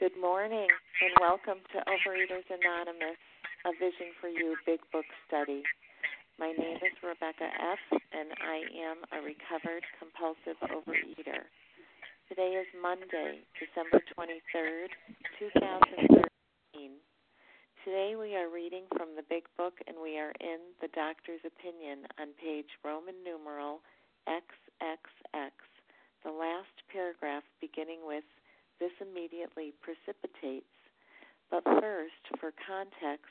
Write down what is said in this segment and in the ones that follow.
Good morning and welcome to Overeaters Anonymous, a Vision for You Big Book Study. My name is Rebecca F., and I am a recovered compulsive overeater. Today is Monday, December 23rd, 2013. Today we are reading from the Big Book and we are in the Doctor's Opinion on page Roman numeral XXX, the last paragraph beginning with this immediately precipitates. But first, for context,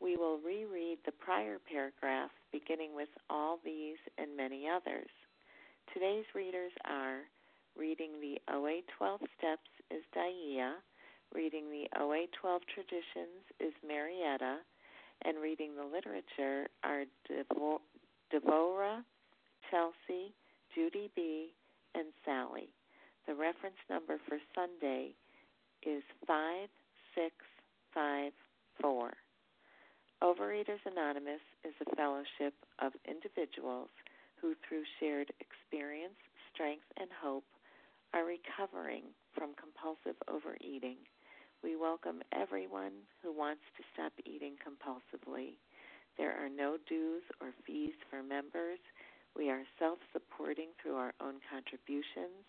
we will reread the prior paragraph beginning with all these and many others. Today's readers are reading the OA 12 Steps is Daia, reading the OA 12 Traditions is Marietta, and reading the literature are Devora, Chelsea, Judy B., and Sally. The reference number for Sunday is 5654. Overeaters Anonymous is a fellowship of individuals who, through shared experience, strength, and hope, are recovering from compulsive overeating. We welcome everyone who wants to stop eating compulsively. There are no dues or fees for members. We are self supporting through our own contributions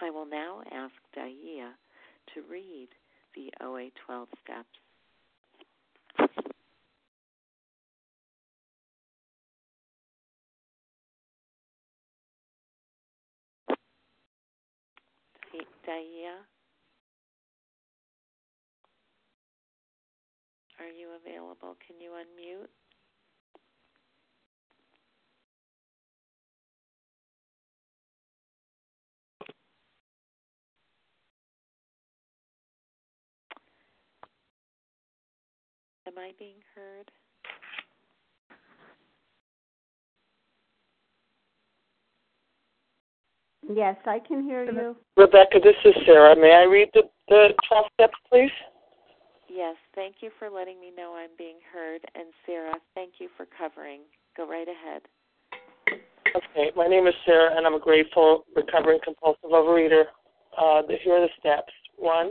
I will now ask Daia to read the OA 12 steps. Daia, are you available? Can you unmute? Am I being heard? Yes, I can hear you. Rebecca, this is Sarah. May I read the, the 12 steps, please? Yes, thank you for letting me know I'm being heard. And Sarah, thank you for covering. Go right ahead. Okay, my name is Sarah, and I'm a grateful, recovering compulsive overeater. Uh, here are the steps. One,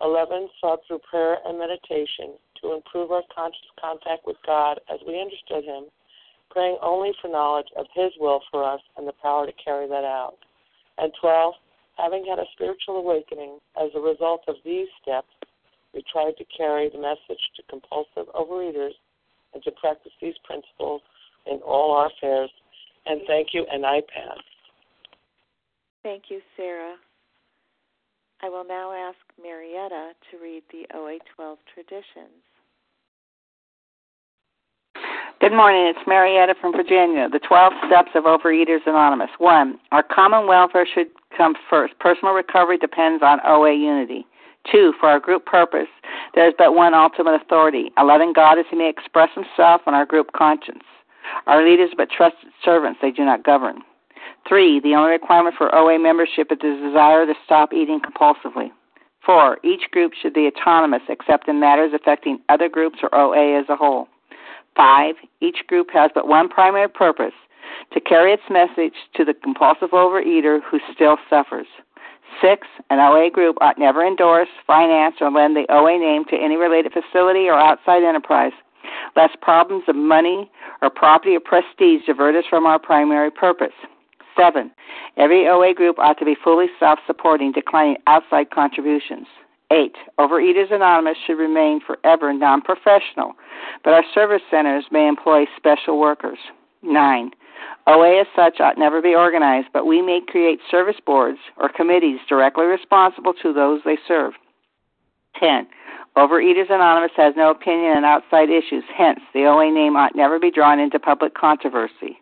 11 sought through prayer and meditation to improve our conscious contact with God as we understood Him, praying only for knowledge of His will for us and the power to carry that out. And 12, having had a spiritual awakening as a result of these steps, we tried to carry the message to compulsive overeaters and to practice these principles in all our affairs. And thank you, and I pass. Thank you, Sarah. I will now ask Marietta to read the OA 12 traditions. Good morning. It's Marietta from Virginia. The 12 steps of Overeaters Anonymous. 1. Our common welfare should come first. Personal recovery depends on OA unity. 2. For our group purpose, there is but one ultimate authority, a loving God as he may express himself on our group conscience. Our leaders but trusted servants, they do not govern. Three, the only requirement for OA membership is the desire to stop eating compulsively. Four, each group should be autonomous except in matters affecting other groups or OA as a whole. Five, each group has but one primary purpose to carry its message to the compulsive overeater who still suffers. Six, an OA group ought never endorse, finance, or lend the OA name to any related facility or outside enterprise, lest problems of money or property or prestige divert us from our primary purpose. Seven, every OA group ought to be fully self supporting, declining outside contributions. Eight, Overeaters Anonymous should remain forever non professional, but our service centers may employ special workers. Nine, OA as such ought never be organized, but we may create service boards or committees directly responsible to those they serve. 10. Overeaters Anonymous has no opinion on outside issues, hence, the OA name ought never be drawn into public controversy.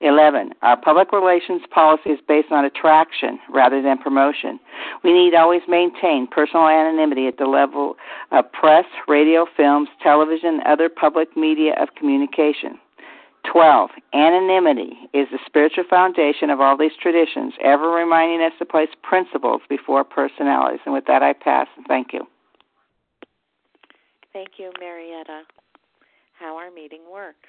11. Our public relations policy is based on attraction rather than promotion. We need always maintain personal anonymity at the level of press, radio, films, television, and other public media of communication. 12. Anonymity is the spiritual foundation of all these traditions, ever reminding us to place principles before personalities. And with that, I pass. Thank you. Thank you, Marietta. How our meeting works.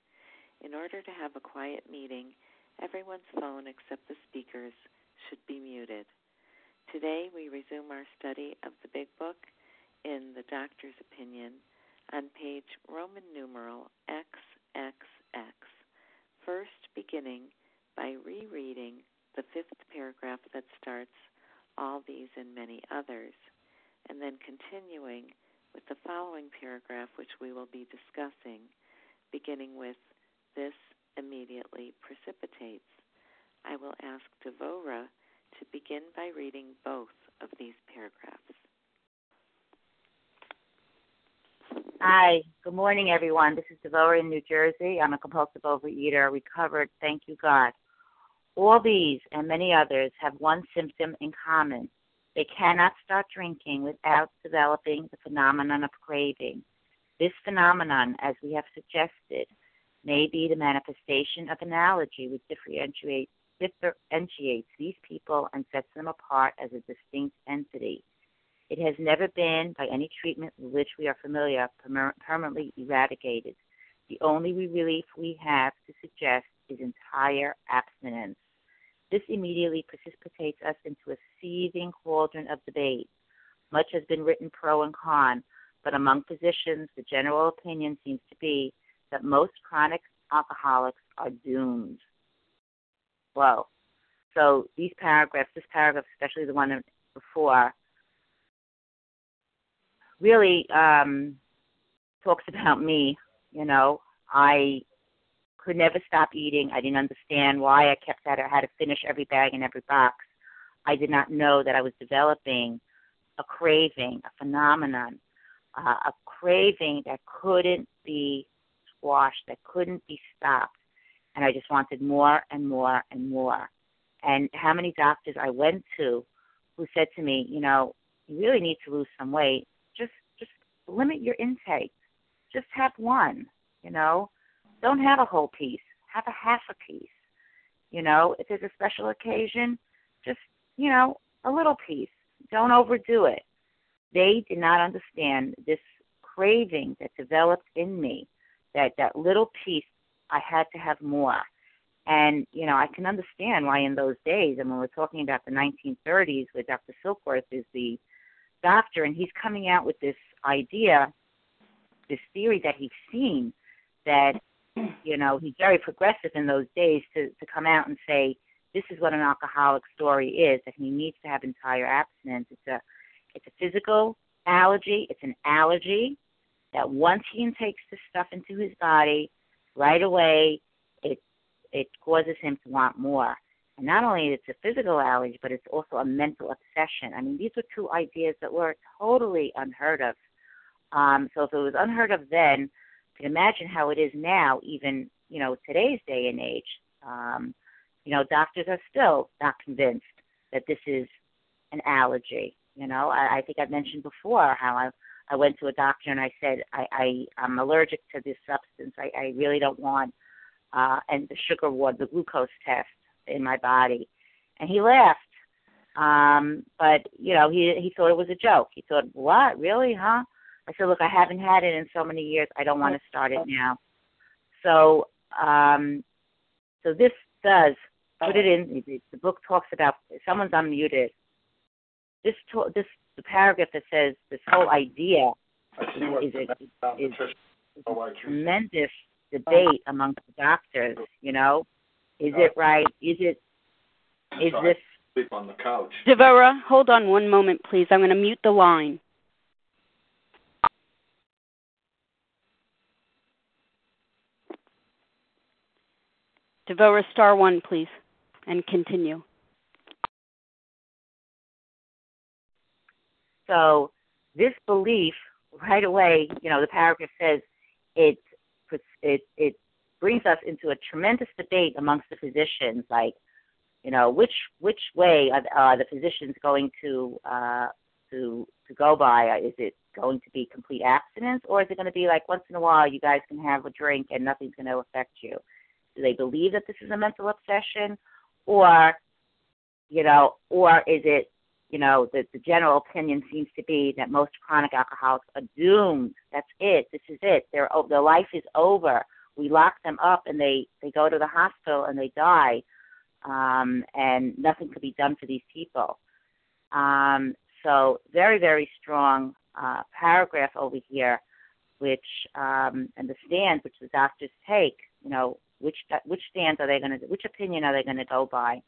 In order to have a quiet meeting, everyone's phone except the speaker's should be muted. Today we resume our study of the Big Book in the doctor's opinion on page Roman numeral XXX. First, beginning by rereading the fifth paragraph that starts all these and many others, and then continuing with the following paragraph, which we will be discussing, beginning with this immediately precipitates. I will ask Devora to begin by reading both of these paragraphs. Hi, good morning, everyone. This is Devora in New Jersey. I'm a compulsive overeater, recovered, thank you, God. All these and many others have one symptom in common. They cannot start drinking without developing the phenomenon of craving. This phenomenon, as we have suggested, may be the manifestation of an allergy which differentiates, differentiates these people and sets them apart as a distinct entity. It has never been, by any treatment with which we are familiar, permanently eradicated. The only relief we have to suggest is entire abstinence. This immediately precipitates us into a seething cauldron of debate. Much has been written pro and con, but among physicians, the general opinion seems to be that most chronic alcoholics are doomed. Well, so these paragraphs, this paragraph, especially the one before, really um, talks about me. You know, I could never stop eating. I didn't understand why I kept that. I had to finish every bag and every box. I did not know that I was developing a craving, a phenomenon, uh, a craving that couldn't be squashed that couldn't be stopped. And I just wanted more and more and more. And how many doctors I went to who said to me, you know, you really need to lose some weight, just just limit your intake. Just have one, you know. Don't have a whole piece. Have a half a piece. You know, if there's a special occasion, just, you know, a little piece. Don't overdo it. They did not understand this craving that developed in me, that that little piece I had to have more. And, you know, I can understand why in those days, and when we're talking about the 1930s, where Dr. Silkworth is the doctor, and he's coming out with this idea, this theory that he's seen, that, you know, he's very progressive in those days to, to come out and say, this is what an alcoholic story is, that he needs to have entire abstinence. It's a, it's a physical allergy. It's an allergy that once he intakes this stuff into his body, right away it it causes him to want more. And not only it's a physical allergy, but it's also a mental obsession. I mean, these were two ideas that were totally unheard of. Um, so if it was unheard of then, you can imagine how it is now, even you know today's day and age. Um, you know, doctors are still not convinced that this is an allergy. You know, I, I think I've mentioned before how I I went to a doctor and I said I, I I'm allergic to this substance. I, I really don't want uh, and the sugar ward, the glucose test in my body. And he laughed. Um, but, you know, he he thought it was a joke. He thought, What? Really, huh? I said, Look, I haven't had it in so many years, I don't want to start it now. So um so this does put it in the book talks about someone's unmuted. This to, this the paragraph that says this whole idea is, is, is, is, is tremendous debate amongst the doctors. You know, is it right? Is it? Is this? Sleep on the couch. Devora, hold on one moment, please. I'm going to mute the line. Devora, star one, please, and continue. So this belief, right away, you know, the paragraph says it's it it brings us into a tremendous debate amongst the physicians, like you know which which way are, are the physicians going to uh, to to go by? Is it going to be complete abstinence, or is it going to be like once in a while you guys can have a drink and nothing's going to affect you? Do they believe that this is a mental obsession, or you know, or is it you know, the, the general opinion seems to be that most chronic alcoholics are doomed. That's it. This is it. Their their life is over. We lock them up and they they go to the hospital and they die, um, and nothing could be done for these people. Um, so very very strong uh, paragraph over here, which um, and the stand which the doctors take. You know, which which stance are they going to which opinion are they going to go by?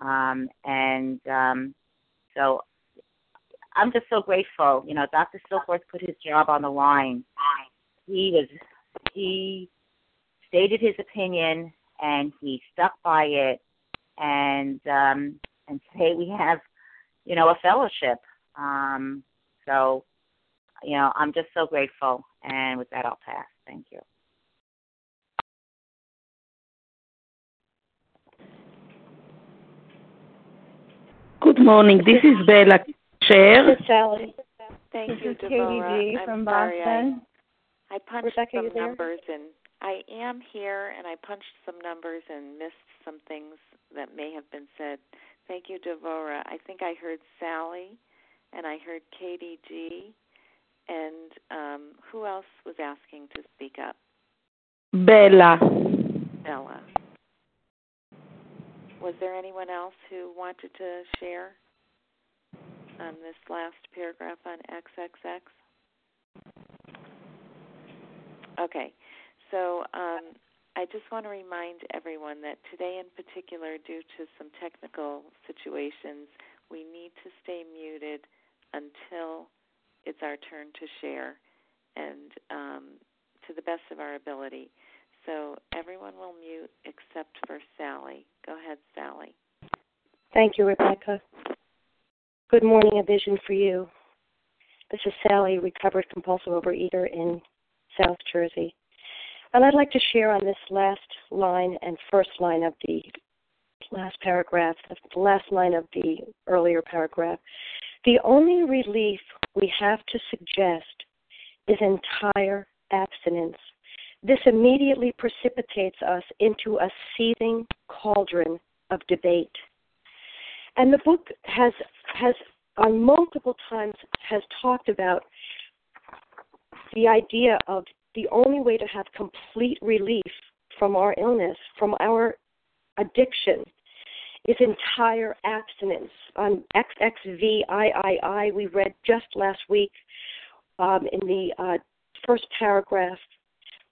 Um, and um, so I'm just so grateful. You know, Dr. Silkworth put his job on the line. He was he stated his opinion and he stuck by it and um and today we have, you know, a fellowship. Um so you know, I'm just so grateful and with that I'll pass. Thank you. Morning. This is Bella Chair. Sally. Thank this you, is Deborah. Katie G I'm from sorry, Boston. I, I punched Rebecca, some you there? numbers and I am here and I punched some numbers and missed some things that may have been said. Thank you, Devora. I think I heard Sally and I heard Katie G. And um, who else was asking to speak up? Bella. Bella. Was there anyone else who wanted to share on this last paragraph on XXX? Okay, so um, I just want to remind everyone that today, in particular, due to some technical situations, we need to stay muted until it's our turn to share and um, to the best of our ability. So everyone will mute except for Sally. Go ahead, Sally. Thank you, Rebecca. Good morning, a vision for you. This is Sally, recovered compulsive overeater in South Jersey. And I'd like to share on this last line and first line of the last paragraph, the last line of the earlier paragraph. The only relief we have to suggest is entire abstinence. This immediately precipitates us into a seething cauldron of debate. And the book has has on multiple times has talked about the idea of the only way to have complete relief from our illness, from our addiction, is entire abstinence. On XXVIII, we read just last week um, in the uh, first paragraph,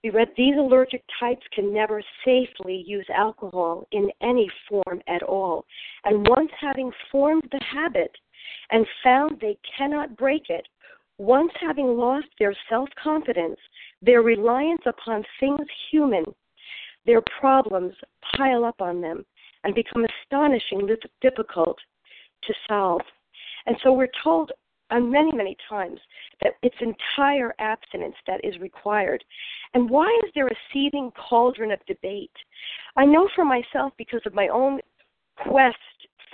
we read these allergic types can never safely use alcohol in any form at all. And once having formed the habit and found they cannot break it, once having lost their self confidence, their reliance upon things human, their problems pile up on them and become astonishingly difficult to solve. And so we're told on many, many times that it's entire abstinence that is required. And why is there a seething cauldron of debate? I know for myself because of my own quest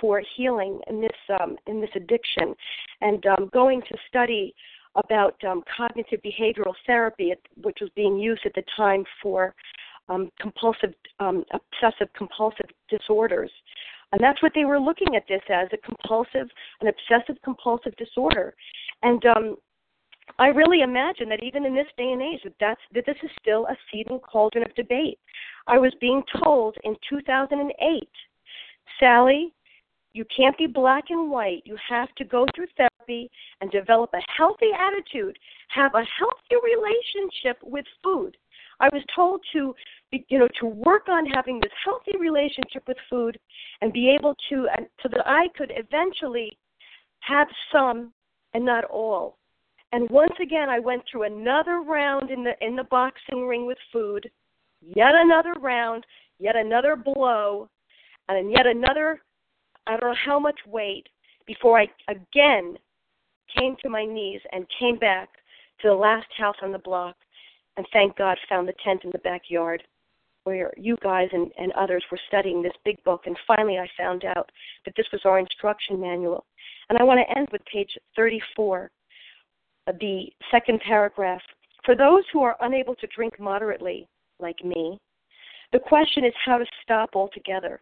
for healing in this um, in this addiction, and um, going to study about um, cognitive behavioral therapy, which was being used at the time for um, compulsive, um, obsessive compulsive disorders. And that's what they were looking at this as a compulsive, an obsessive compulsive disorder. And um, I really imagine that even in this day and age, that, that's, that this is still a seething cauldron of debate. I was being told in 2008, Sally, you can't be black and white. You have to go through therapy and develop a healthy attitude, have a healthy relationship with food. I was told to, you know, to work on having this healthy relationship with food and be able to, and so that I could eventually have some and not all. And once again, I went through another round in the in the boxing ring with food, yet another round, yet another blow, and yet another I don't know how much weight before I again came to my knees and came back to the last house on the block and thank God found the tent in the backyard where you guys and, and others were studying this big book and finally I found out that this was our instruction manual. And I want to end with page 34, the second paragraph. For those who are unable to drink moderately, like me, the question is how to stop altogether.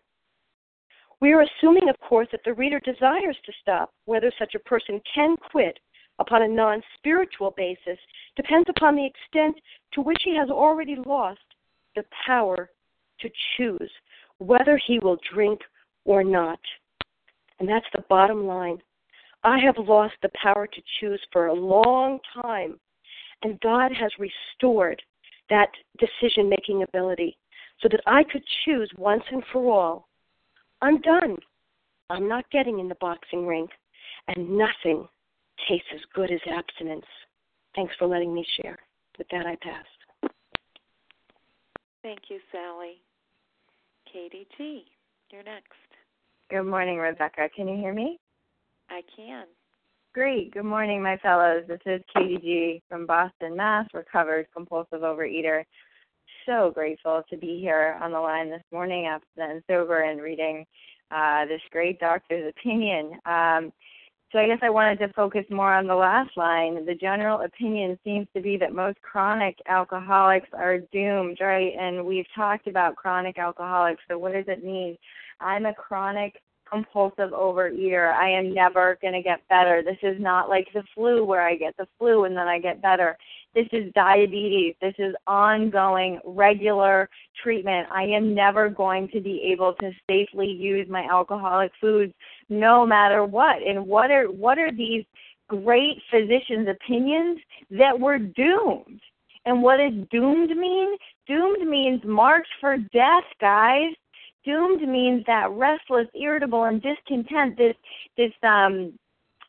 We are assuming, of course, that the reader desires to stop. Whether such a person can quit upon a non spiritual basis depends upon the extent to which he has already lost the power to choose whether he will drink or not. And that's the bottom line. I have lost the power to choose for a long time, and God has restored that decision making ability so that I could choose once and for all. I'm done. I'm not getting in the boxing ring, and nothing tastes as good as abstinence. Thanks for letting me share. With that, I pass. Thank you, Sally. Katie G., you're next. Good morning, Rebecca. Can you hear me? I can. Great. Good morning, my fellows. This is Katie G. from Boston, Mass., recovered compulsive overeater. So grateful to be here on the line this morning after and sober and reading uh, this great doctor's opinion. Um, so I guess I wanted to focus more on the last line. The general opinion seems to be that most chronic alcoholics are doomed, right? And we've talked about chronic alcoholics. So what does it mean? I'm a chronic compulsive overeater. I am never going to get better. This is not like the flu where I get the flu and then I get better. This is diabetes. This is ongoing, regular treatment. I am never going to be able to safely use my alcoholic foods no matter what. And what are what are these great physicians' opinions that we're doomed? And what does doomed mean? Doomed means marked for death, guys doomed means that restless, irritable, and discontent. This this um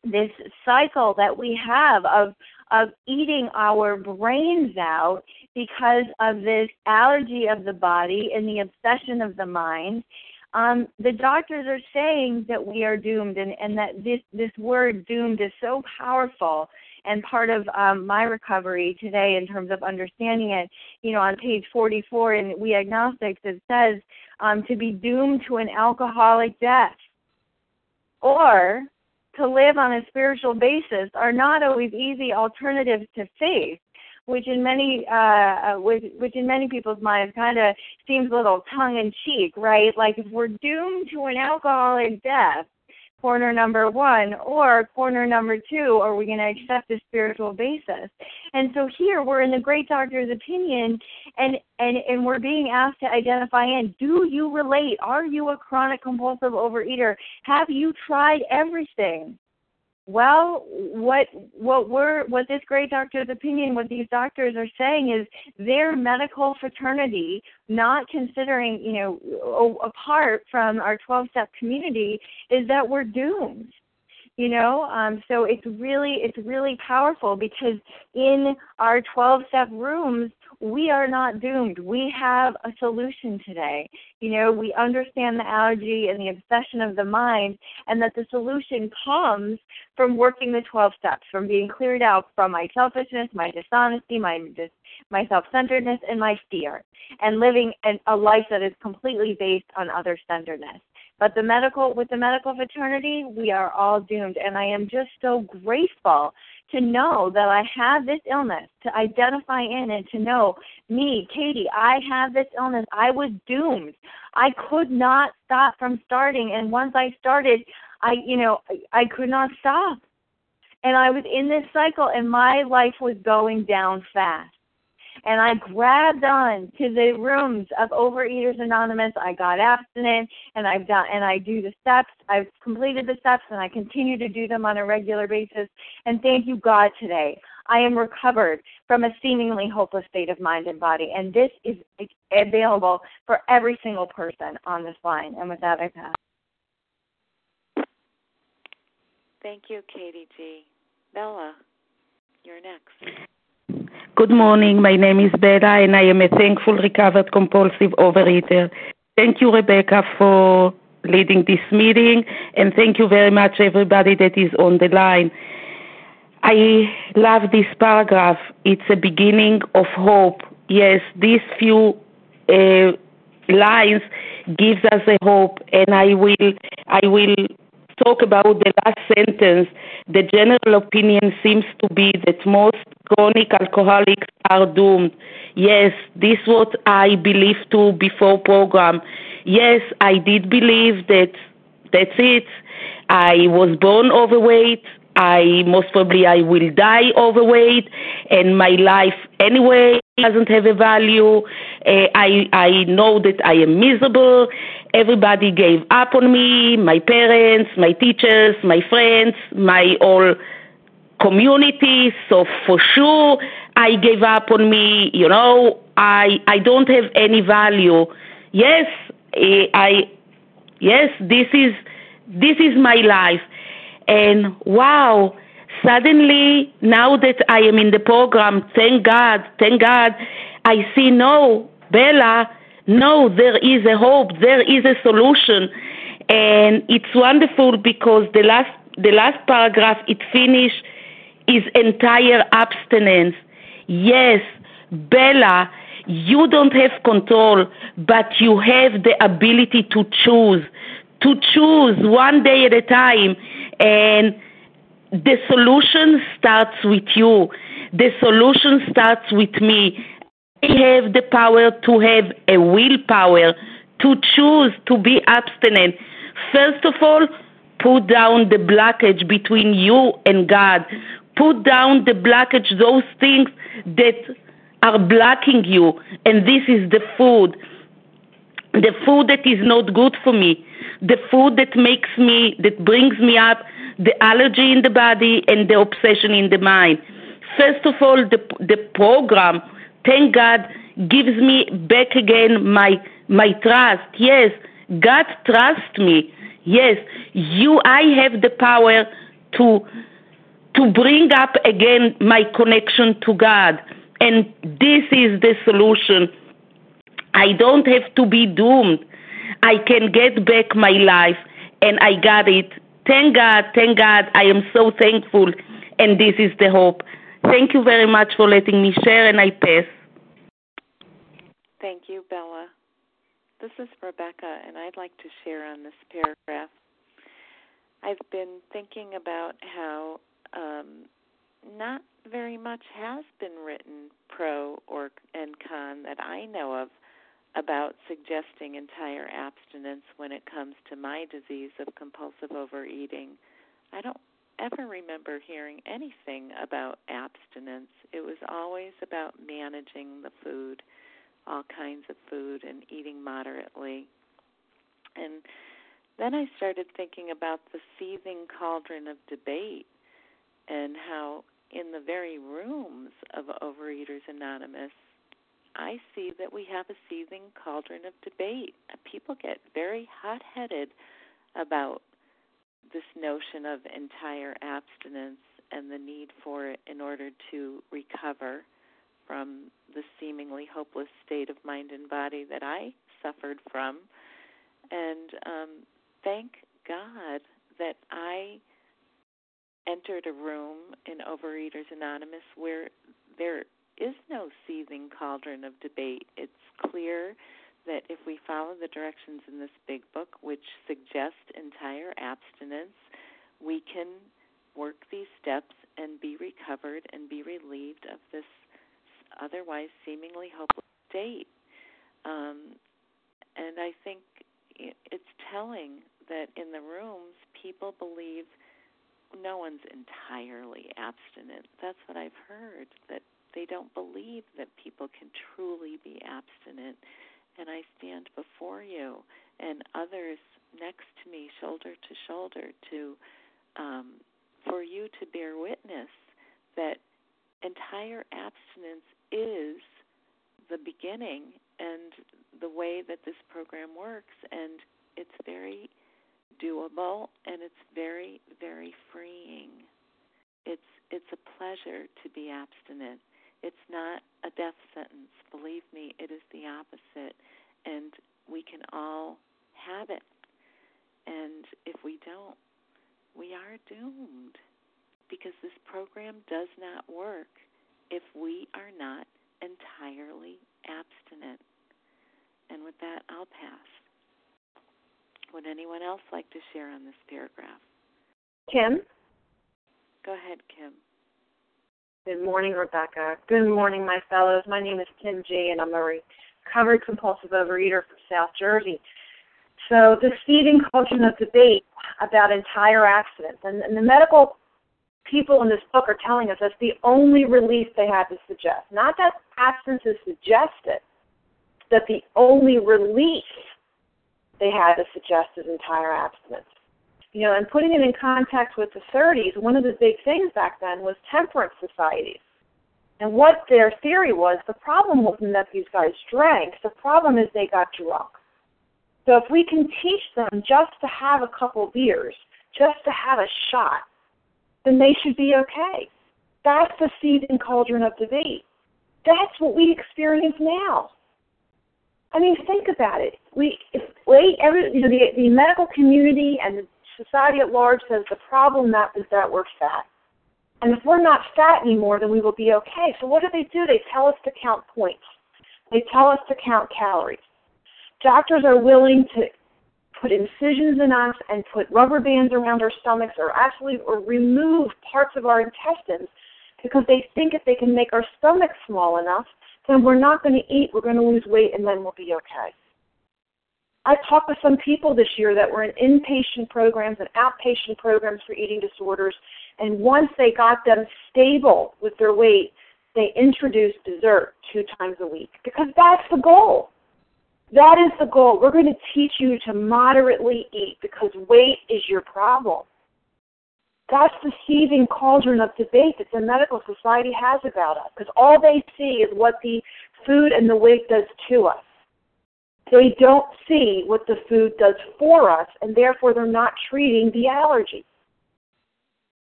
this cycle that we have of of eating our brains out because of this allergy of the body and the obsession of the mind. Um, the doctors are saying that we are doomed, and, and that this this word doomed is so powerful and part of um, my recovery today in terms of understanding it. You know, on page 44 in We Agnostics, it says um, to be doomed to an alcoholic death or to live on a spiritual basis are not always easy alternatives to faith which in many uh, uh which, which in many people's minds kind of seems a little tongue in cheek, right? Like if we're doomed to an alcoholic death, corner number one, or corner number two, are we going to accept a spiritual basis? And so here we're in the great doctor's opinion, and and and we're being asked to identify in: Do you relate? Are you a chronic compulsive overeater? Have you tried everything? Well, what what we're what this great doctor's opinion, what these doctors are saying is their medical fraternity, not considering you know apart from our twelve step community, is that we're doomed you know? Um so it's really it's really powerful because in our 12 step rooms we are not doomed. We have a solution today. You know we understand the allergy and the obsession of the mind and that the solution comes from working the 12 steps from being cleared out from my selfishness my dishonesty my dis- my self-centeredness and my fear and living an, a life that is completely based on other centeredness but the medical with the medical fraternity, we are all doomed. And I am just so grateful to know that I have this illness, to identify in and to know me, Katie, I have this illness. I was doomed. I could not stop from starting. And once I started, I you know, I I could not stop. And I was in this cycle and my life was going down fast and I grabbed on to the rooms of Overeaters Anonymous. I got abstinent, and I've done, and I do the steps. I've completed the steps, and I continue to do them on a regular basis. And thank you, God, today. I am recovered from a seemingly hopeless state of mind and body, and this is available for every single person on this line. And with that, I pass. Thank you, Katie G. Bella, you're next. Good morning. My name is Bella, and I am a thankful recovered compulsive overeater. Thank you, Rebecca, for leading this meeting, and thank you very much, everybody that is on the line. I love this paragraph. It's a beginning of hope. Yes, these few uh, lines gives us a hope, and I will I will talk about the last sentence, the general opinion seems to be that most chronic alcoholics are doomed. Yes, this is what I believed to before program. Yes, I did believe that that's it. I was born overweight. I most probably I will die overweight, and my life anyway doesn't have a value. Uh, I I know that I am miserable. Everybody gave up on me. My parents, my teachers, my friends, my whole community. So for sure, I gave up on me. You know, I I don't have any value. Yes, eh, I yes, this is this is my life and wow, suddenly, now that I am in the program, thank God, thank God, I see no, Bella, no, there is a hope, there is a solution. And it's wonderful because the last, the last paragraph, it finished, is entire abstinence. Yes, Bella, you don't have control, but you have the ability to choose, to choose one day at a time. And the solution starts with you. The solution starts with me. I have the power to have a willpower to choose to be abstinent. First of all, put down the blockage between you and God. Put down the blockage, those things that are blocking you. And this is the food. The food that is not good for me the food that makes me, that brings me up the allergy in the body and the obsession in the mind. First of all, the, the program, thank God, gives me back again my, my trust. Yes, God trusts me. Yes, you, I have the power to, to bring up again my connection to God. And this is the solution. I don't have to be doomed. I can get back my life, and I got it. Thank God, thank God. I am so thankful, and this is the hope. Thank you very much for letting me share, and I pass. Thank you, Bella. This is Rebecca, and I'd like to share on this paragraph. I've been thinking about how um, not very much has been written pro or and con that I know of about suggesting entire abstinence when it comes to my disease of compulsive overeating. I don't ever remember hearing anything about abstinence. It was always about managing the food, all kinds of food, and eating moderately. And then I started thinking about the seething cauldron of debate and how, in the very rooms of Overeaters Anonymous, I see that we have a seething cauldron of debate. People get very hot headed about this notion of entire abstinence and the need for it in order to recover from the seemingly hopeless state of mind and body that I suffered from. And um, thank God that I entered a room in Overeaters Anonymous where there is no seething cauldron of debate. It's clear that if we follow the directions in this big book, which suggest entire abstinence, we can work these steps and be recovered and be relieved of this otherwise seemingly hopeless state. Um, and I think it's telling that in the rooms, people believe no one's entirely abstinent. That's what I've heard, that they don't believe that people can truly be abstinent. And I stand before you and others next to me, shoulder to shoulder, to um, for you to bear witness that entire abstinence is the beginning and the way that this program works, and it's very doable and it's very, very freeing. It's it's a pleasure to be abstinent. It's not a death sentence. Believe me, it is the opposite. And we can all have it. And if we don't, we are doomed because this program does not work if we are not entirely abstinent. And with that, I'll pass. Would anyone else like to share on this paragraph? Kim? Go ahead, Kim. Good morning, Rebecca. Good morning, my fellows. My name is Kim G, and I'm a recovered compulsive overeater from South Jersey. So, the seething cauldron of debate about entire abstinence, and, and the medical people in this book are telling us that's the only relief they have to suggest. Not that abstinence is suggested, that the only relief they had to suggest is entire abstinence. You know, and putting it in context with the 30s, one of the big things back then was temperance societies. And what their theory was, the problem wasn't that these guys drank, the problem is they got drunk. So if we can teach them just to have a couple beers, just to have a shot, then they should be okay. That's the seething cauldron of debate. That's what we experience now. I mean, think about it. We, if, wait, every, you know, the, the medical community and the society at large says the problem that is that we're fat. And if we're not fat anymore, then we will be okay. So what do they do? They tell us to count points. They tell us to count calories. Doctors are willing to put incisions in us and put rubber bands around our stomachs or actually or remove parts of our intestines because they think if they can make our stomach small enough, then we're not going to eat, we're going to lose weight, and then we'll be okay. I talked with some people this year that were in inpatient programs and outpatient programs for eating disorders, and once they got them stable with their weight, they introduced dessert two times a week because that's the goal. That is the goal. We're going to teach you to moderately eat because weight is your problem. That's the seething cauldron of debate that the medical society has about us because all they see is what the food and the weight does to us. They don't see what the food does for us, and therefore they're not treating the allergy.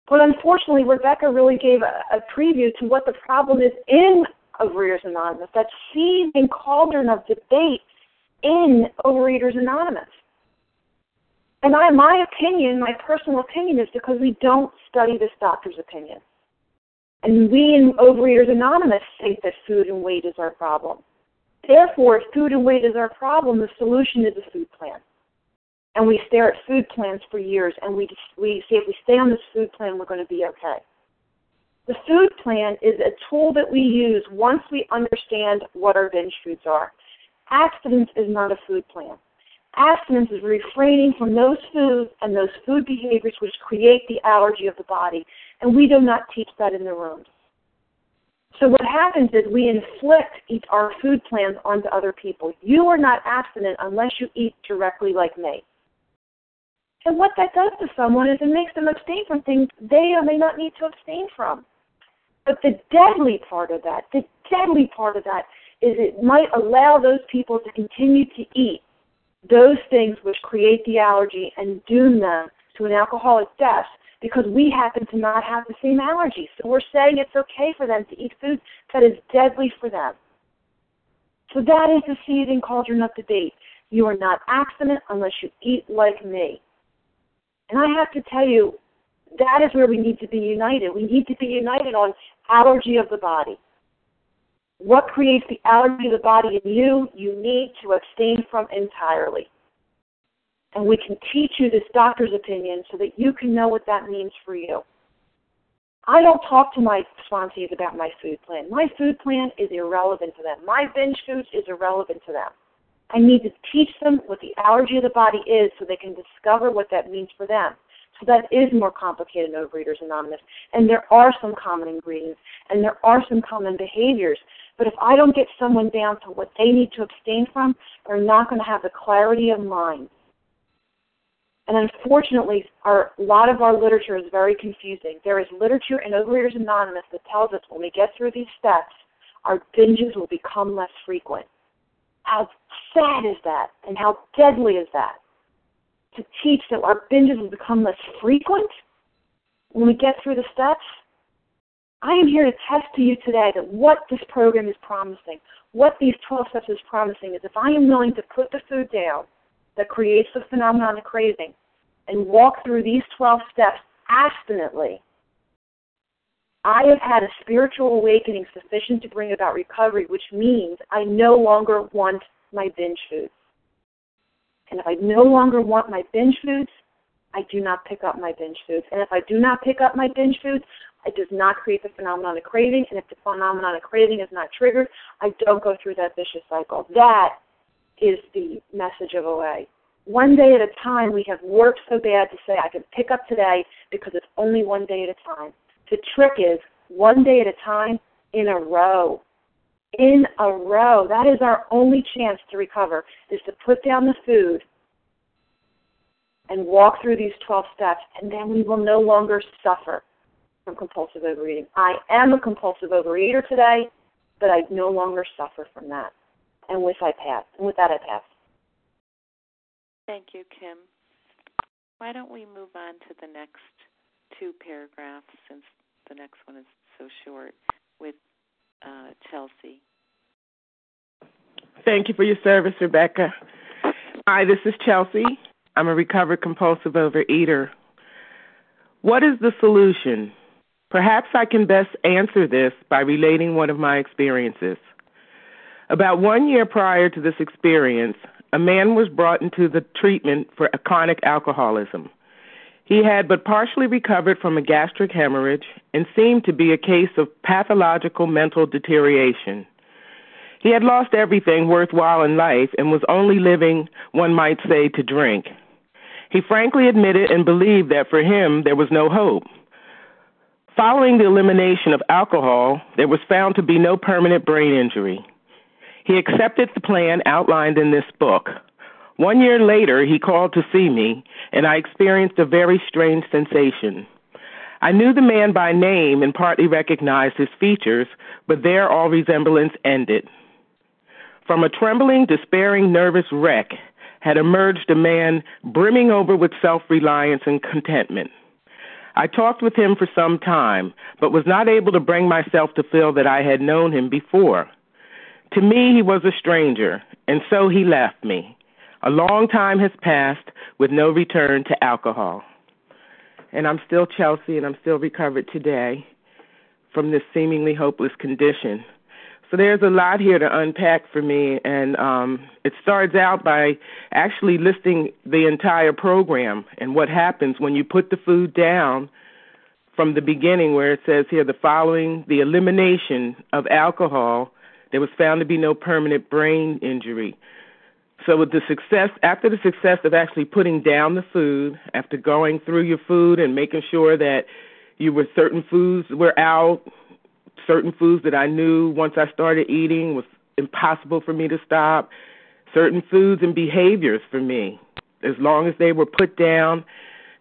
But unfortunately, Rebecca really gave a, a preview to what the problem is in Overeaters Anonymous, that seething cauldron of debate in Overeaters Anonymous. And I, my opinion, my personal opinion, is because we don't study this doctor's opinion. And we in Overeaters Anonymous think that food and weight is our problem. Therefore, if food and weight is our problem, the solution is a food plan. and we stare at food plans for years and we we say if we stay on this food plan we're going to be okay. The food plan is a tool that we use once we understand what our binge foods are. Abstinence is not a food plan. Abstinence is refraining from those foods and those food behaviors which create the allergy of the body, and we do not teach that in the rooms. So what happens is we inflict our food plans onto other people. You are not abstinent unless you eat directly like me. And what that does to someone is it makes them abstain from things they may not need to abstain from. But the deadly part of that, the deadly part of that is it might allow those people to continue to eat those things which create the allergy and doom them to an alcoholic death because we happen to not have the same allergy. So we're saying it's okay for them to eat food that is deadly for them. So that is the seething cauldron of debate. You are not abstinent unless you eat like me. And I have to tell you, that is where we need to be united. We need to be united on allergy of the body. What creates the allergy of the body in you, you need to abstain from entirely. And we can teach you this doctor's opinion so that you can know what that means for you. I don't talk to my sponsees about my food plan. My food plan is irrelevant to them. My binge foods is irrelevant to them. I need to teach them what the allergy of the body is so they can discover what that means for them. So that is more complicated in Overeaters Anonymous. And there are some common ingredients and there are some common behaviors. But if I don't get someone down to what they need to abstain from, they're not going to have the clarity of mind. And unfortunately, our, a lot of our literature is very confusing. There is literature in Overeaters Anonymous that tells us when we get through these steps, our binges will become less frequent. How sad is that? And how deadly is that? To teach that our binges will become less frequent when we get through the steps? I am here to test to you today that what this program is promising, what these 12 steps is promising, is if I am willing to put the food down that creates the phenomenon of craving and walk through these 12 steps abstinently, I have had a spiritual awakening sufficient to bring about recovery, which means I no longer want my binge foods. And if I no longer want my binge foods, I do not pick up my binge foods. And if I do not pick up my binge foods, it does not create the phenomenon of craving. And if the phenomenon of craving is not triggered, I don't go through that vicious cycle. That is the message of OA. One day at a time, we have worked so bad to say, I can pick up today because it's only one day at a time. The trick is one day at a time in a row. In a row. That is our only chance to recover, is to put down the food and walk through these 12 steps, and then we will no longer suffer from compulsive overeating. I am a compulsive overeater today, but I no longer suffer from that. And with I pass. And with that I pass. Thank you, Kim. Why don't we move on to the next two paragraphs since the next one is so short with uh, Chelsea. Thank you for your service, Rebecca. Hi, this is Chelsea. I'm a recovered compulsive overeater. What is the solution? Perhaps I can best answer this by relating one of my experiences. About one year prior to this experience, a man was brought into the treatment for chronic alcoholism. He had but partially recovered from a gastric hemorrhage and seemed to be a case of pathological mental deterioration. He had lost everything worthwhile in life and was only living, one might say, to drink. He frankly admitted and believed that for him there was no hope. Following the elimination of alcohol, there was found to be no permanent brain injury. He accepted the plan outlined in this book. One year later, he called to see me, and I experienced a very strange sensation. I knew the man by name and partly recognized his features, but there all resemblance ended. From a trembling, despairing, nervous wreck had emerged a man brimming over with self reliance and contentment. I talked with him for some time, but was not able to bring myself to feel that I had known him before. To me, he was a stranger, and so he left me. A long time has passed with no return to alcohol. And I'm still Chelsea, and I'm still recovered today from this seemingly hopeless condition. So there's a lot here to unpack for me, and um, it starts out by actually listing the entire program and what happens when you put the food down from the beginning, where it says here the following the elimination of alcohol, there was found to be no permanent brain injury. So with the success, after the success of actually putting down the food, after going through your food and making sure that you were certain foods were out, certain foods that I knew once I started eating was impossible for me to stop, certain foods and behaviors for me, as long as they were put down.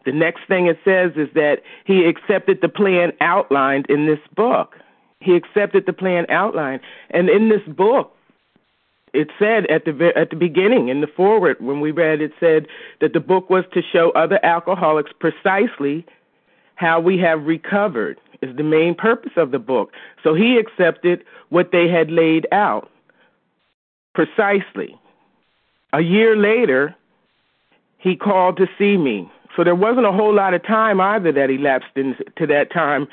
The next thing it says is that he accepted the plan outlined in this book. He accepted the plan outlined. And in this book, it said at the at the beginning in the forward when we read it said that the book was to show other alcoholics precisely how we have recovered is the main purpose of the book. So he accepted what they had laid out precisely. A year later he called to see me. So there wasn't a whole lot of time either that elapsed into that time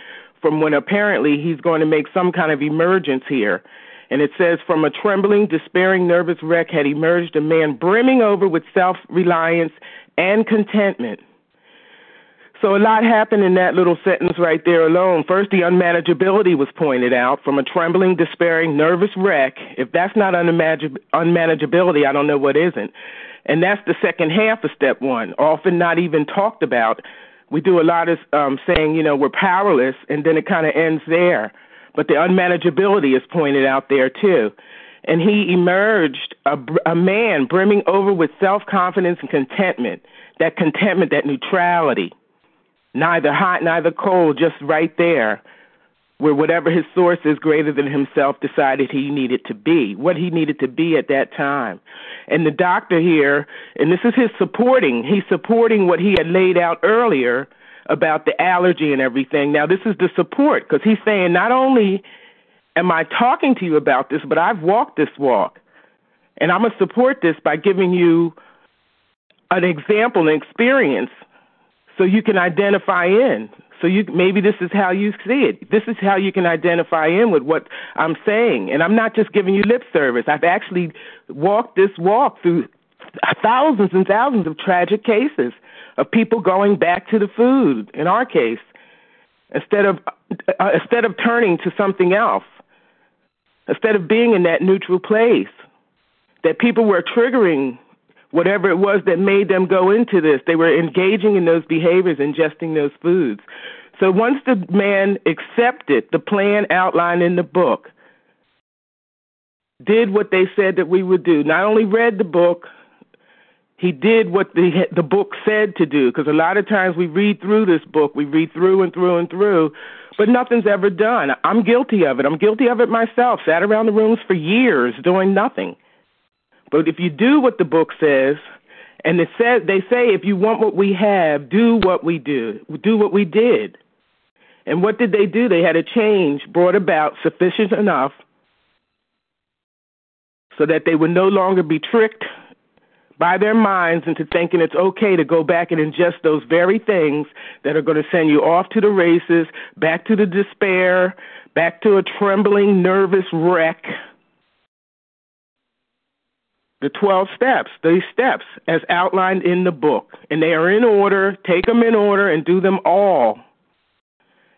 from when apparently he's going to make some kind of emergence here and it says, From a trembling, despairing, nervous wreck had emerged a man brimming over with self reliance and contentment. So a lot happened in that little sentence right there alone. First, the unmanageability was pointed out from a trembling, despairing, nervous wreck. If that's not unmanage- unmanageability, I don't know what isn't. And that's the second half of step one, often not even talked about. We do a lot of um, saying, you know, we're powerless, and then it kind of ends there but the unmanageability is pointed out there too. And he emerged a, a man brimming over with self confidence and contentment. That contentment, that neutrality, neither hot, neither cold, just right there, where whatever his source is greater than himself decided he needed to be, what he needed to be at that time. And the doctor here, and this is his supporting, he's supporting what he had laid out earlier about the allergy and everything. Now, this is the support because he's saying not only am I talking to you about this, but I've walked this walk. And I'm going to support this by giving you an example, an experience, so you can identify in. So you maybe this is how you see it. This is how you can identify in with what I'm saying. And I'm not just giving you lip service. I've actually walked this walk through thousands and thousands of tragic cases of people going back to the food in our case instead of uh, instead of turning to something else instead of being in that neutral place that people were triggering whatever it was that made them go into this. They were engaging in those behaviors ingesting those foods. So once the man accepted the plan outlined in the book did what they said that we would do not only read the book he did what the the book said to do because a lot of times we read through this book we read through and through and through but nothing's ever done. I'm guilty of it. I'm guilty of it myself. Sat around the rooms for years doing nothing but if you do what the book says and it says they say if you want what we have do what we do. Do what we did. And what did they do? They had a change brought about sufficient enough so that they would no longer be tricked by their minds into thinking it's okay to go back and ingest those very things that are going to send you off to the races, back to the despair, back to a trembling, nervous wreck. The 12 steps, these steps, as outlined in the book, and they are in order. Take them in order and do them all.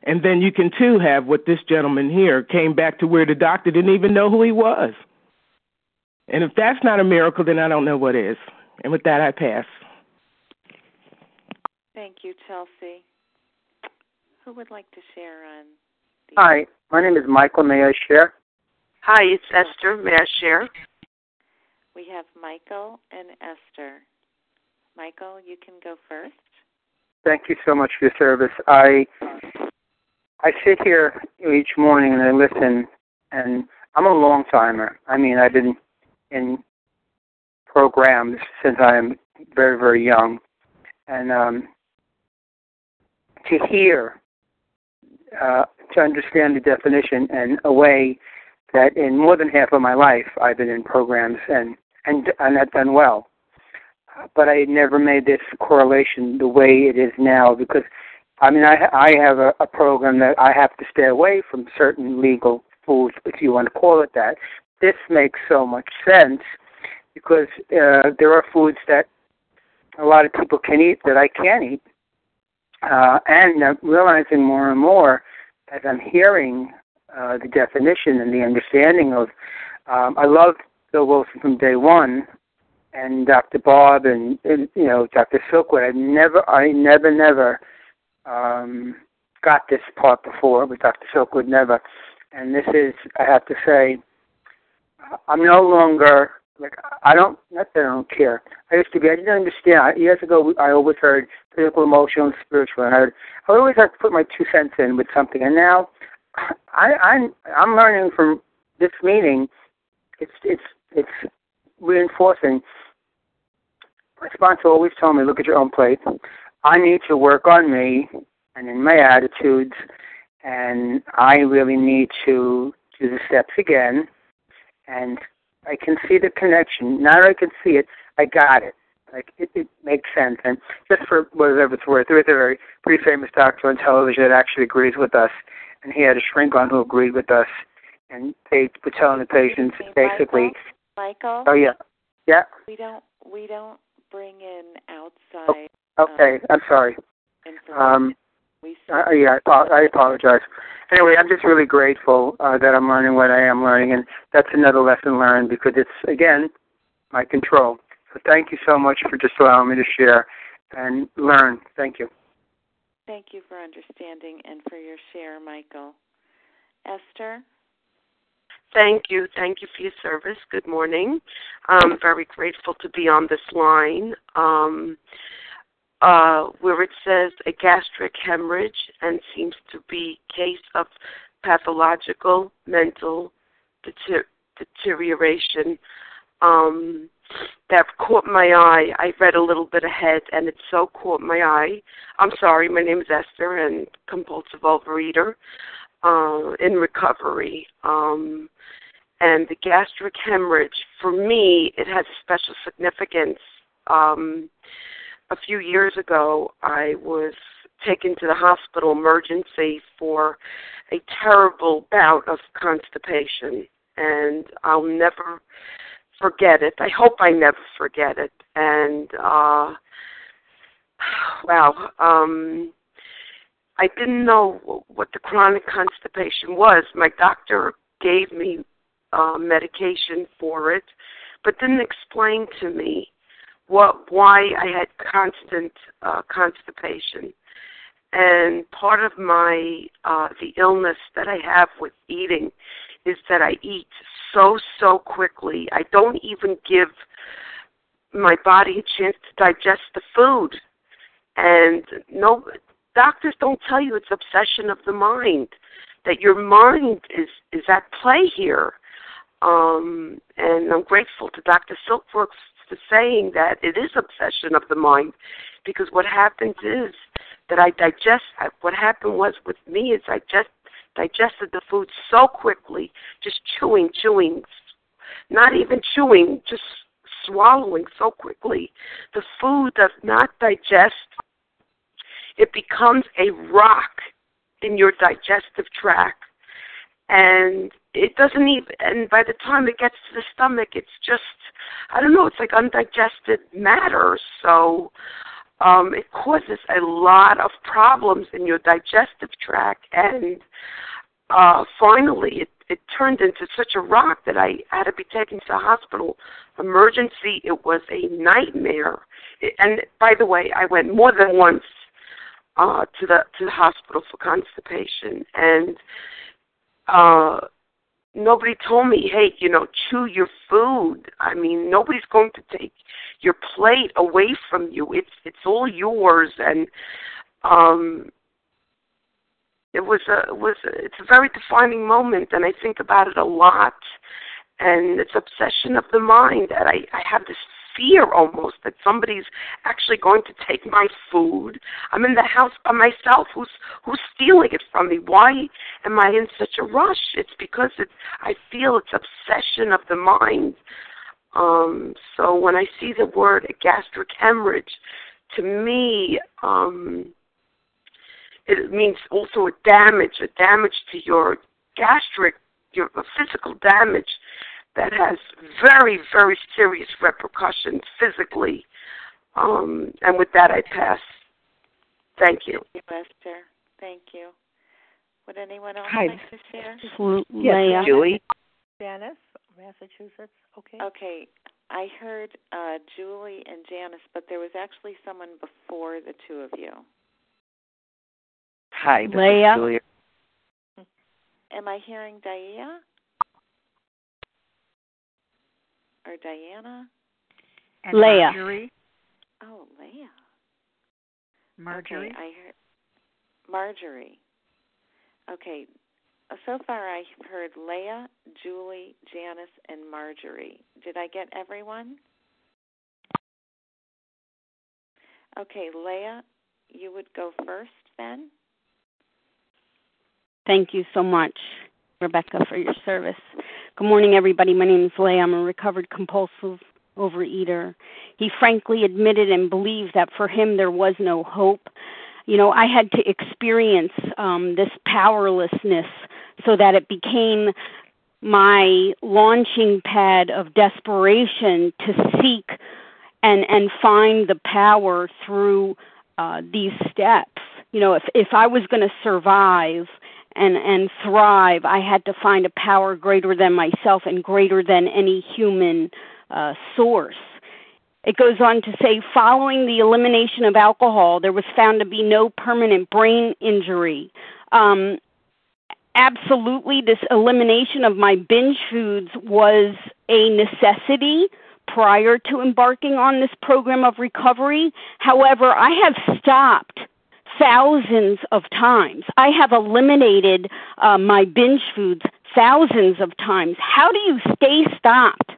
And then you can too have what this gentleman here came back to where the doctor didn't even know who he was. And if that's not a miracle, then I don't know what is. And with that, I pass. Thank you, Chelsea. Who would like to share on? The- Hi, my name is Michael. May I share? Hi, it's Esther. May I share? We have Michael and Esther. Michael, you can go first. Thank you so much for your service. I I sit here each morning and I listen, and I'm a long timer. I mean, I've been in programs since I am very, very young. And um, to hear, uh, to understand the definition and a way that in more than half of my life I've been in programs and, and, and I've done well. But I never made this correlation the way it is now because I mean, I I have a, a program that I have to stay away from certain legal foods, if you want to call it that. This makes so much sense because uh, there are foods that a lot of people can eat that I can't eat. Uh, and I'm realizing more and more as I'm hearing uh, the definition and the understanding of. Um, I love Bill Wilson from day one, and Dr. Bob and, and you know Dr. Silkworth. I never, I never, never um, got this part before with Dr. Silkworth. Never, and this is, I have to say, I'm no longer like I don't not that I don't care. I used to be I didn't understand. Years ago I always heard physical, emotional, and spiritual and I heard I always had to put my two cents in with something and now I I'm I'm learning from this meeting it's it's it's reinforcing my sponsor always told me, look at your own plate. I need to work on me and in my attitudes and I really need to do the steps again and I can see the connection. Now that I can see it, I got it. Like it, it makes sense. And just for whatever it's worth, there is a very pretty famous doctor on television that actually agrees with us, and he had a shrink on who agreed with us, and they were telling the patients basically. Michael. Oh yeah, yeah. We don't we don't bring in outside. Oh, okay, um, I'm sorry. Um, we uh, yeah, I I apologize anyway, I'm just really grateful uh, that I'm learning what I am learning, and that's another lesson learned because it's again my control. So thank you so much for just allowing me to share and learn. Thank you. Thank you for understanding and for your share, Michael. Esther? Thank you. Thank you for your service. Good morning. I'm very grateful to be on this line. Um, uh, where it says a gastric hemorrhage and seems to be case of pathological mental deter- deterioration. Um, that caught my eye. I read a little bit ahead, and it so caught my eye. I'm sorry, my name is Esther, and compulsive overeater uh, in recovery. Um, and the gastric hemorrhage, for me, it has special significance. Um, a few years ago, I was taken to the hospital emergency for a terrible bout of constipation, and I'll never forget it. I hope I never forget it. And uh wow, um I didn't know what the chronic constipation was. My doctor gave me uh medication for it, but didn't explain to me what why I had constant uh, constipation, and part of my uh, the illness that I have with eating is that I eat so so quickly. I don't even give my body a chance to digest the food, and no doctors don't tell you it's obsession of the mind that your mind is is at play here. Um, and I'm grateful to Dr. Silkworth to saying that it is obsession of the mind because what happens is that I digest what happened was with me is I just digested the food so quickly, just chewing, chewing, not even chewing, just swallowing so quickly. The food does not digest. It becomes a rock in your digestive tract. And it doesn't even, and by the time it gets to the stomach, it's just I don't know, it's like undigested matter. So um, it causes a lot of problems in your digestive tract. And uh, finally, it, it turned into such a rock that I had to be taken to the hospital. Emergency, it was a nightmare. It, and by the way, I went more than once uh, to the to the hospital for constipation, and uh, nobody told me, hey, you know, chew your food. I mean, nobody's going to take your plate away from you. It's it's all yours, and um, it was a it was a, it's a very defining moment, and I think about it a lot. And it's obsession of the mind that I I have this fear almost that somebody's actually going to take my food. I'm in the house by myself. Who's who's stealing it from me? Why am I in such a rush? It's because it's I feel it's obsession of the mind. Um, so when I see the word a gastric hemorrhage, to me, um, it means also a damage, a damage to your gastric your physical damage that has very, very serious repercussions physically. Um, and with that, I pass. Thank you. Thank you, Esther. Thank you. Would anyone else Hi. like to share? Yes, Leah. Julie. Janice, Massachusetts. Okay. Okay, I heard uh, Julie and Janice, but there was actually someone before the two of you. Hi, this Leah. is Julia. Am I hearing Dia? Or Diana? And Leah. Marjorie. Oh, Leah. Marjorie. Okay, I heard Marjorie. Okay, uh, so far I've heard Leah, Julie, Janice, and Marjorie. Did I get everyone? Okay, Leah, you would go first then? Thank you so much, Rebecca, for your service. Good morning, everybody. My name is Leigh. I'm a recovered compulsive overeater. He frankly admitted and believed that for him there was no hope. You know, I had to experience um, this powerlessness so that it became my launching pad of desperation to seek and and find the power through uh, these steps. You know, if if I was going to survive and and thrive, I had to find a power greater than myself and greater than any human uh, source. It goes on to say, following the elimination of alcohol, there was found to be no permanent brain injury. Um, absolutely, this elimination of my binge foods was a necessity prior to embarking on this program of recovery. However, I have stopped thousands of times. I have eliminated uh, my binge foods thousands of times. How do you stay stopped?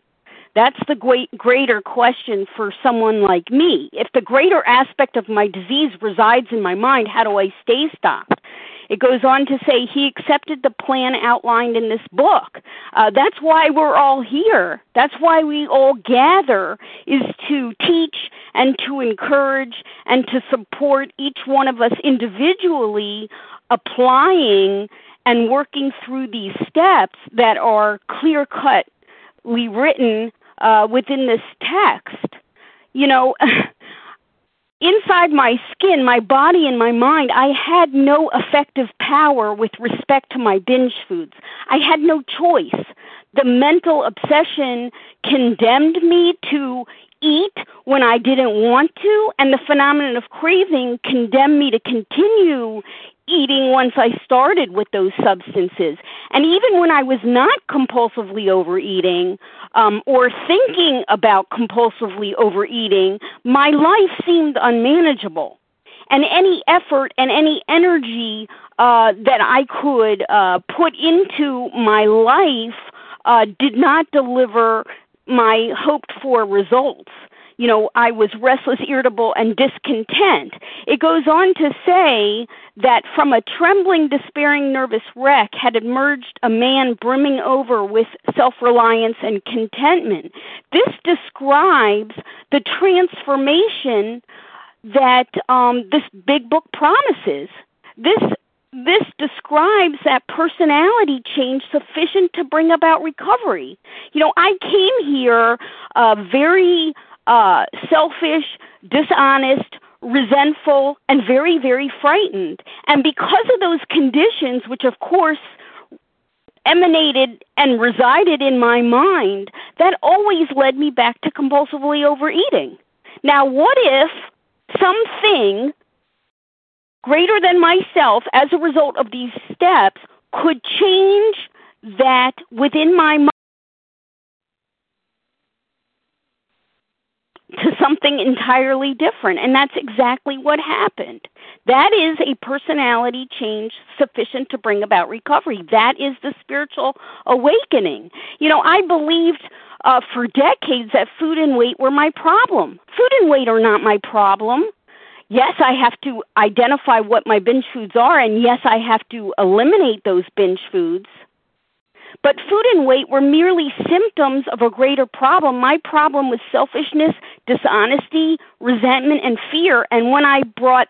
That's the great, greater question for someone like me. If the greater aspect of my disease resides in my mind, how do I stay stopped? It goes on to say he accepted the plan outlined in this book. Uh, that's why we're all here. That's why we all gather is to teach and to encourage and to support each one of us individually applying and working through these steps that are clear cutly written uh, within this text. You know, inside my skin, my body, and my mind, I had no effective power with respect to my binge foods. I had no choice. The mental obsession condemned me to eat when I didn't want to, and the phenomenon of craving condemned me to continue eating once I started with those substances. And even when I was not compulsively overeating um, or thinking about compulsively overeating, my life seemed unmanageable. And any effort and any energy uh, that I could uh, put into my life uh, did not deliver my hoped for results you know, I was restless, irritable, and discontent. It goes on to say that from a trembling, despairing, nervous wreck had emerged a man brimming over with self reliance and contentment. This describes the transformation that um, this big book promises. This this describes that personality change sufficient to bring about recovery. You know, I came here uh, very uh, selfish, dishonest, resentful, and very, very frightened. And because of those conditions, which of course emanated and resided in my mind, that always led me back to compulsively overeating. Now, what if something greater than myself, as a result of these steps, could change that within my mind? to something entirely different. And that's exactly what happened. That is a personality change sufficient to bring about recovery. That is the spiritual awakening. You know, I believed uh, for decades that food and weight were my problem. Food and weight are not my problem. Yes, I have to identify what my binge foods are, and yes, I have to eliminate those binge foods. But food and weight were merely symptoms of a greater problem. My problem was selfishness, dishonesty, resentment, and fear. And when I brought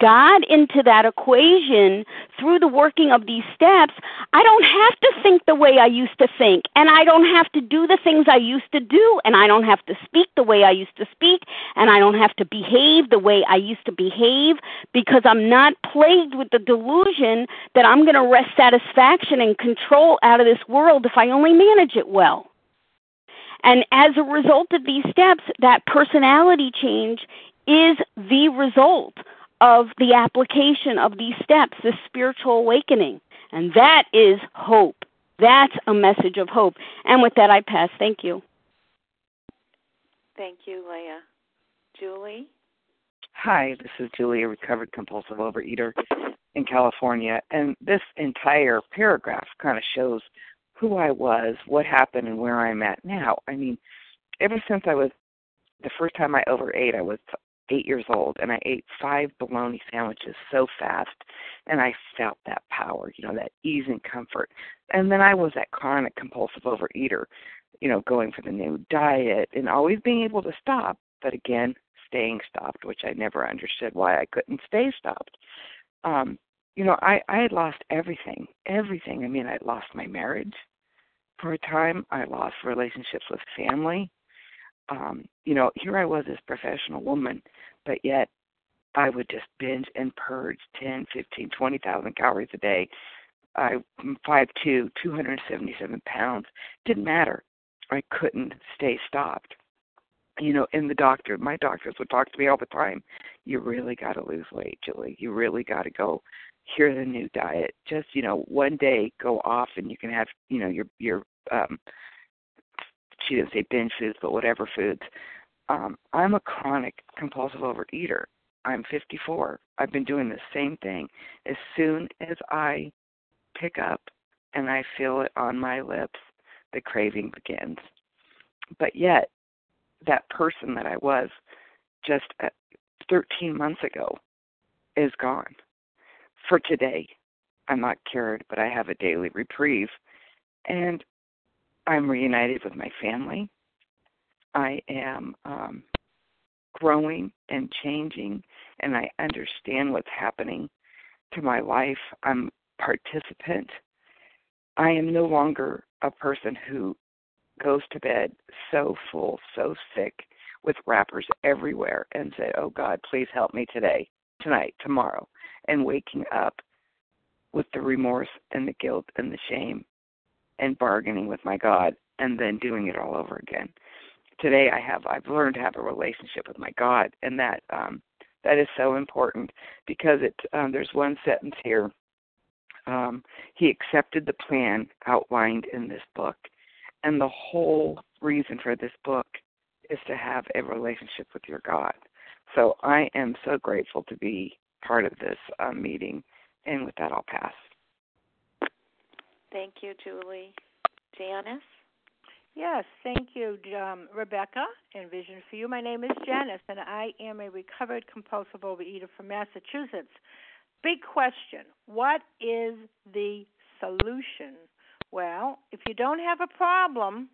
God into that equation through the working of these steps, I don't have to think the way I used to think, and I don't have to do the things I used to do, and I don't have to speak the way I used to speak, and I don't have to behave the way I used to behave because I'm not plagued with the delusion that I'm going to wrest satisfaction and control out of this world if I only manage it well. And as a result of these steps, that personality change is the result of the application of these steps, this spiritual awakening. And that is hope. That's a message of hope. And with that, I pass. Thank you. Thank you, Leah. Julie? Hi, this is Julie, a recovered compulsive overeater in California. And this entire paragraph kind of shows who I was, what happened, and where I'm at now. I mean, ever since I was the first time I overate, I was eight years old, and I ate five bologna sandwiches so fast, and I felt that power, you know, that ease and comfort. And then I was that chronic compulsive overeater, you know, going for the new diet and always being able to stop, but again, staying stopped, which I never understood why I couldn't stay stopped. Um, you know, I I had lost everything, everything. I mean, I lost my marriage for a time. I lost relationships with family. Um, you know, here I was this professional woman, but yet I would just binge and purge ten, fifteen, twenty thousand calories a day. I'm hundred seventy seven pounds. Didn't matter. I couldn't stay stopped. You know, and the doctor, my doctors would talk to me all the time. You really got to lose weight, Julie. You really got to go here's a new diet. Just you know, one day go off and you can have you know your your um she didn't say binge foods, but whatever foods. Um, I'm a chronic compulsive overeater. I'm 54. I've been doing the same thing. As soon as I pick up and I feel it on my lips, the craving begins. But yet, that person that I was just uh, 13 months ago is gone for today. I'm not cured, but I have a daily reprieve. And I'm reunited with my family. I am um, growing and changing, and I understand what's happening to my life. I'm participant. I am no longer a person who goes to bed so full, so sick, with wrappers everywhere, and say, "Oh God, please help me today, tonight, tomorrow." and waking up with the remorse and the guilt and the shame and bargaining with my God and then doing it all over again. Today I have I've learned to have a relationship with my God and that um that is so important because it um there's one sentence here um he accepted the plan outlined in this book and the whole reason for this book is to have a relationship with your God. So I am so grateful to be part of this um, meeting. And with that, I'll pass. Thank you, Julie. Janice? Yes, thank you, um, Rebecca, and Vision for You. My name is Janice, and I am a recovered compulsive overeater from Massachusetts. Big question What is the solution? Well, if you don't have a problem,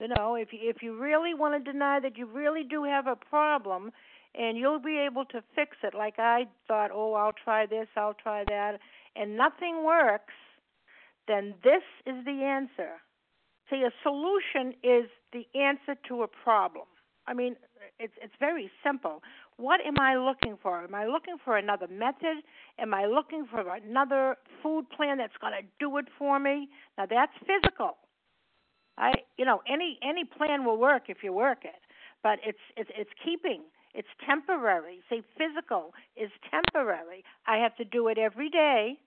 you know, if you, if you really want to deny that you really do have a problem, and you'll be able to fix it. Like I thought, oh, I'll try this, I'll try that, and nothing works, then this is the answer. See, a solution is the answer to a problem. I mean, it's it's very simple. What am I looking for? Am I looking for another method? Am I looking for another food plan that's going to do it for me? Now that's physical. I, you know, any any plan will work if you work it, but it's it's it's keeping it's temporary. See, physical is temporary. I have to do it every day,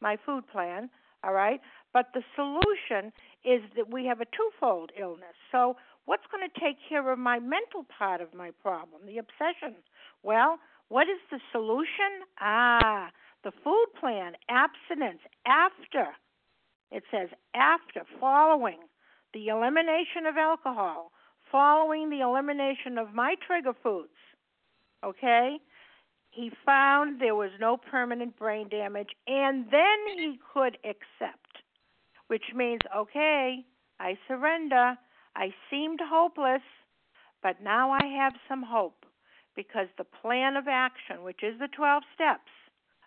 my food plan, all right? But the solution is that we have a twofold illness. So, what's going to take care of my mental part of my problem, the obsession? Well, what is the solution? Ah, the food plan, abstinence, after. It says after, following the elimination of alcohol, following the elimination of my trigger foods, okay? He found there was no permanent brain damage, and then he could accept, which means, okay, I surrender. I seemed hopeless, but now I have some hope because the plan of action, which is the 12 steps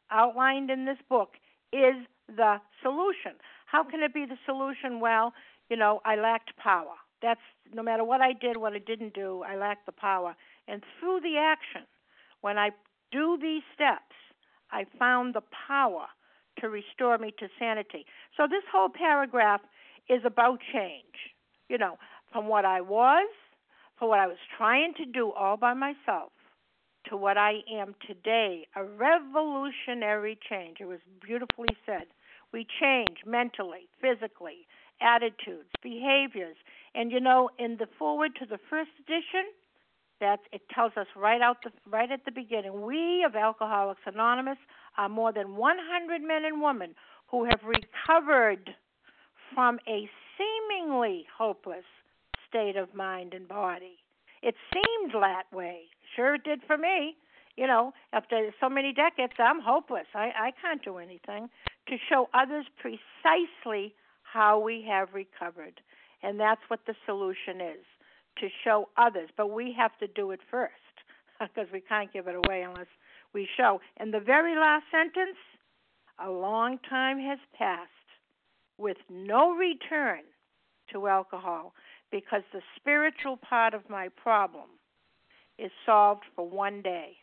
outlined in this book, is the solution. How can it be the solution? Well, you know, I lacked power. That's no matter what I did, what I didn't do, I lacked the power. And through the action, when I do these steps, I found the power to restore me to sanity. So this whole paragraph is about change. You know, from what I was, from what I was trying to do all by myself, to what I am today, a revolutionary change. It was beautifully said. We change mentally, physically, attitudes, behaviors. And you know, in the forward to the first edition, that it tells us right out the right at the beginning, we of Alcoholics Anonymous are more than 100 men and women who have recovered from a seemingly hopeless state of mind and body. It seemed that way. Sure, it did for me. You know, after so many decades, I'm hopeless. I, I can't do anything. To show others precisely how we have recovered. And that's what the solution is to show others. But we have to do it first because we can't give it away unless we show. In the very last sentence, a long time has passed with no return to alcohol because the spiritual part of my problem is solved for one day.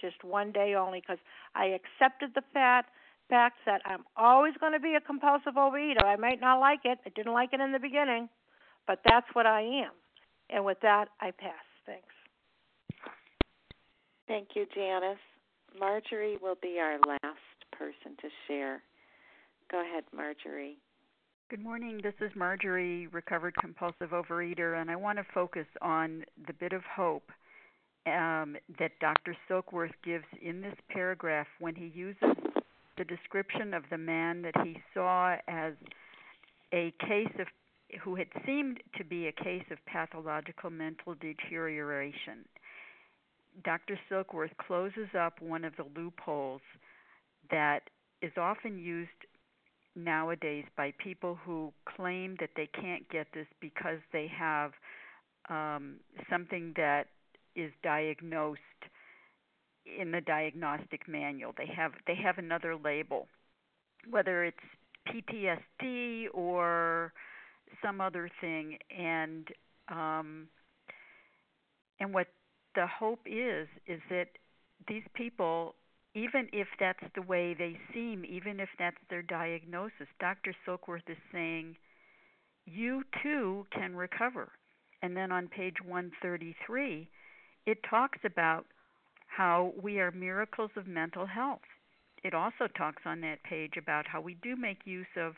Just one day only because I accepted the fact fact that I'm always going to be a compulsive overeater. I might not like it. I didn't like it in the beginning, but that's what I am. And with that, I pass. Thanks. Thank you, Janice. Marjorie will be our last person to share. Go ahead, Marjorie. Good morning. This is Marjorie, recovered compulsive overeater, and I want to focus on the bit of hope um, that Dr. Silkworth gives in this paragraph when he uses the description of the man that he saw as a case of who had seemed to be a case of pathological mental deterioration. Dr. Silkworth closes up one of the loopholes that is often used nowadays by people who claim that they can't get this because they have um, something that is diagnosed in the diagnostic manual. They have they have another label, whether it's PTSD or some other thing, and um, and what the hope is is that these people, even if that's the way they seem, even if that's their diagnosis, Dr. Silkworth is saying you too can recover. And then on page 133, it talks about how we are miracles of mental health. It also talks on that page about how we do make use of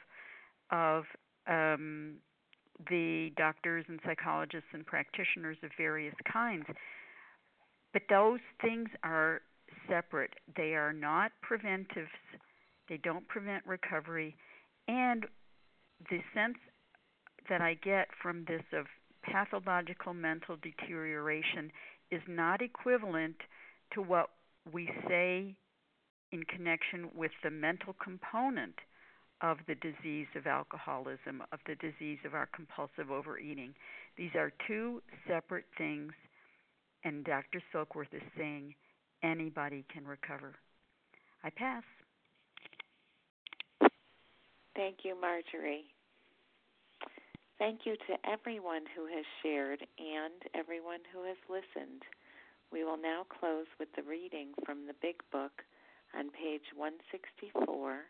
of um, the doctors and psychologists and practitioners of various kinds. But those things are separate. They are not preventives. They don't prevent recovery. And the sense that I get from this of pathological mental deterioration is not equivalent to what we say in connection with the mental component of the disease of alcoholism, of the disease of our compulsive overeating. These are two separate things, and Dr. Silkworth is saying anybody can recover. I pass. Thank you, Marjorie. Thank you to everyone who has shared and everyone who has listened. We will now close with the reading from the Big Book on page 164,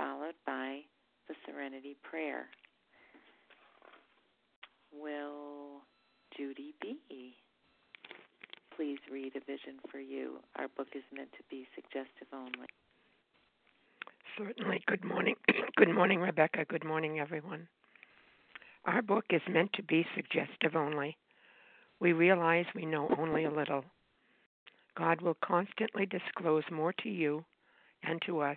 followed by the Serenity Prayer. Will Judy B. please read A Vision for You? Our book is meant to be suggestive only. Certainly. Good morning. Good morning, Rebecca. Good morning, everyone. Our book is meant to be suggestive only. We realize we know only a little. God will constantly disclose more to you and to us.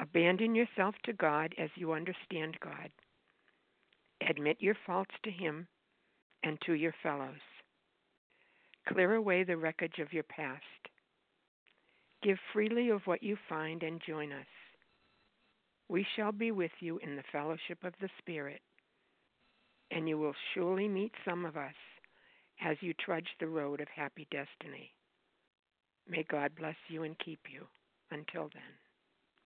Abandon yourself to God as you understand God. Admit your faults to Him and to your fellows. Clear away the wreckage of your past. Give freely of what you find and join us. We shall be with you in the fellowship of the Spirit, and you will surely meet some of us as you trudge the road of happy destiny. May God bless you and keep you. Until then.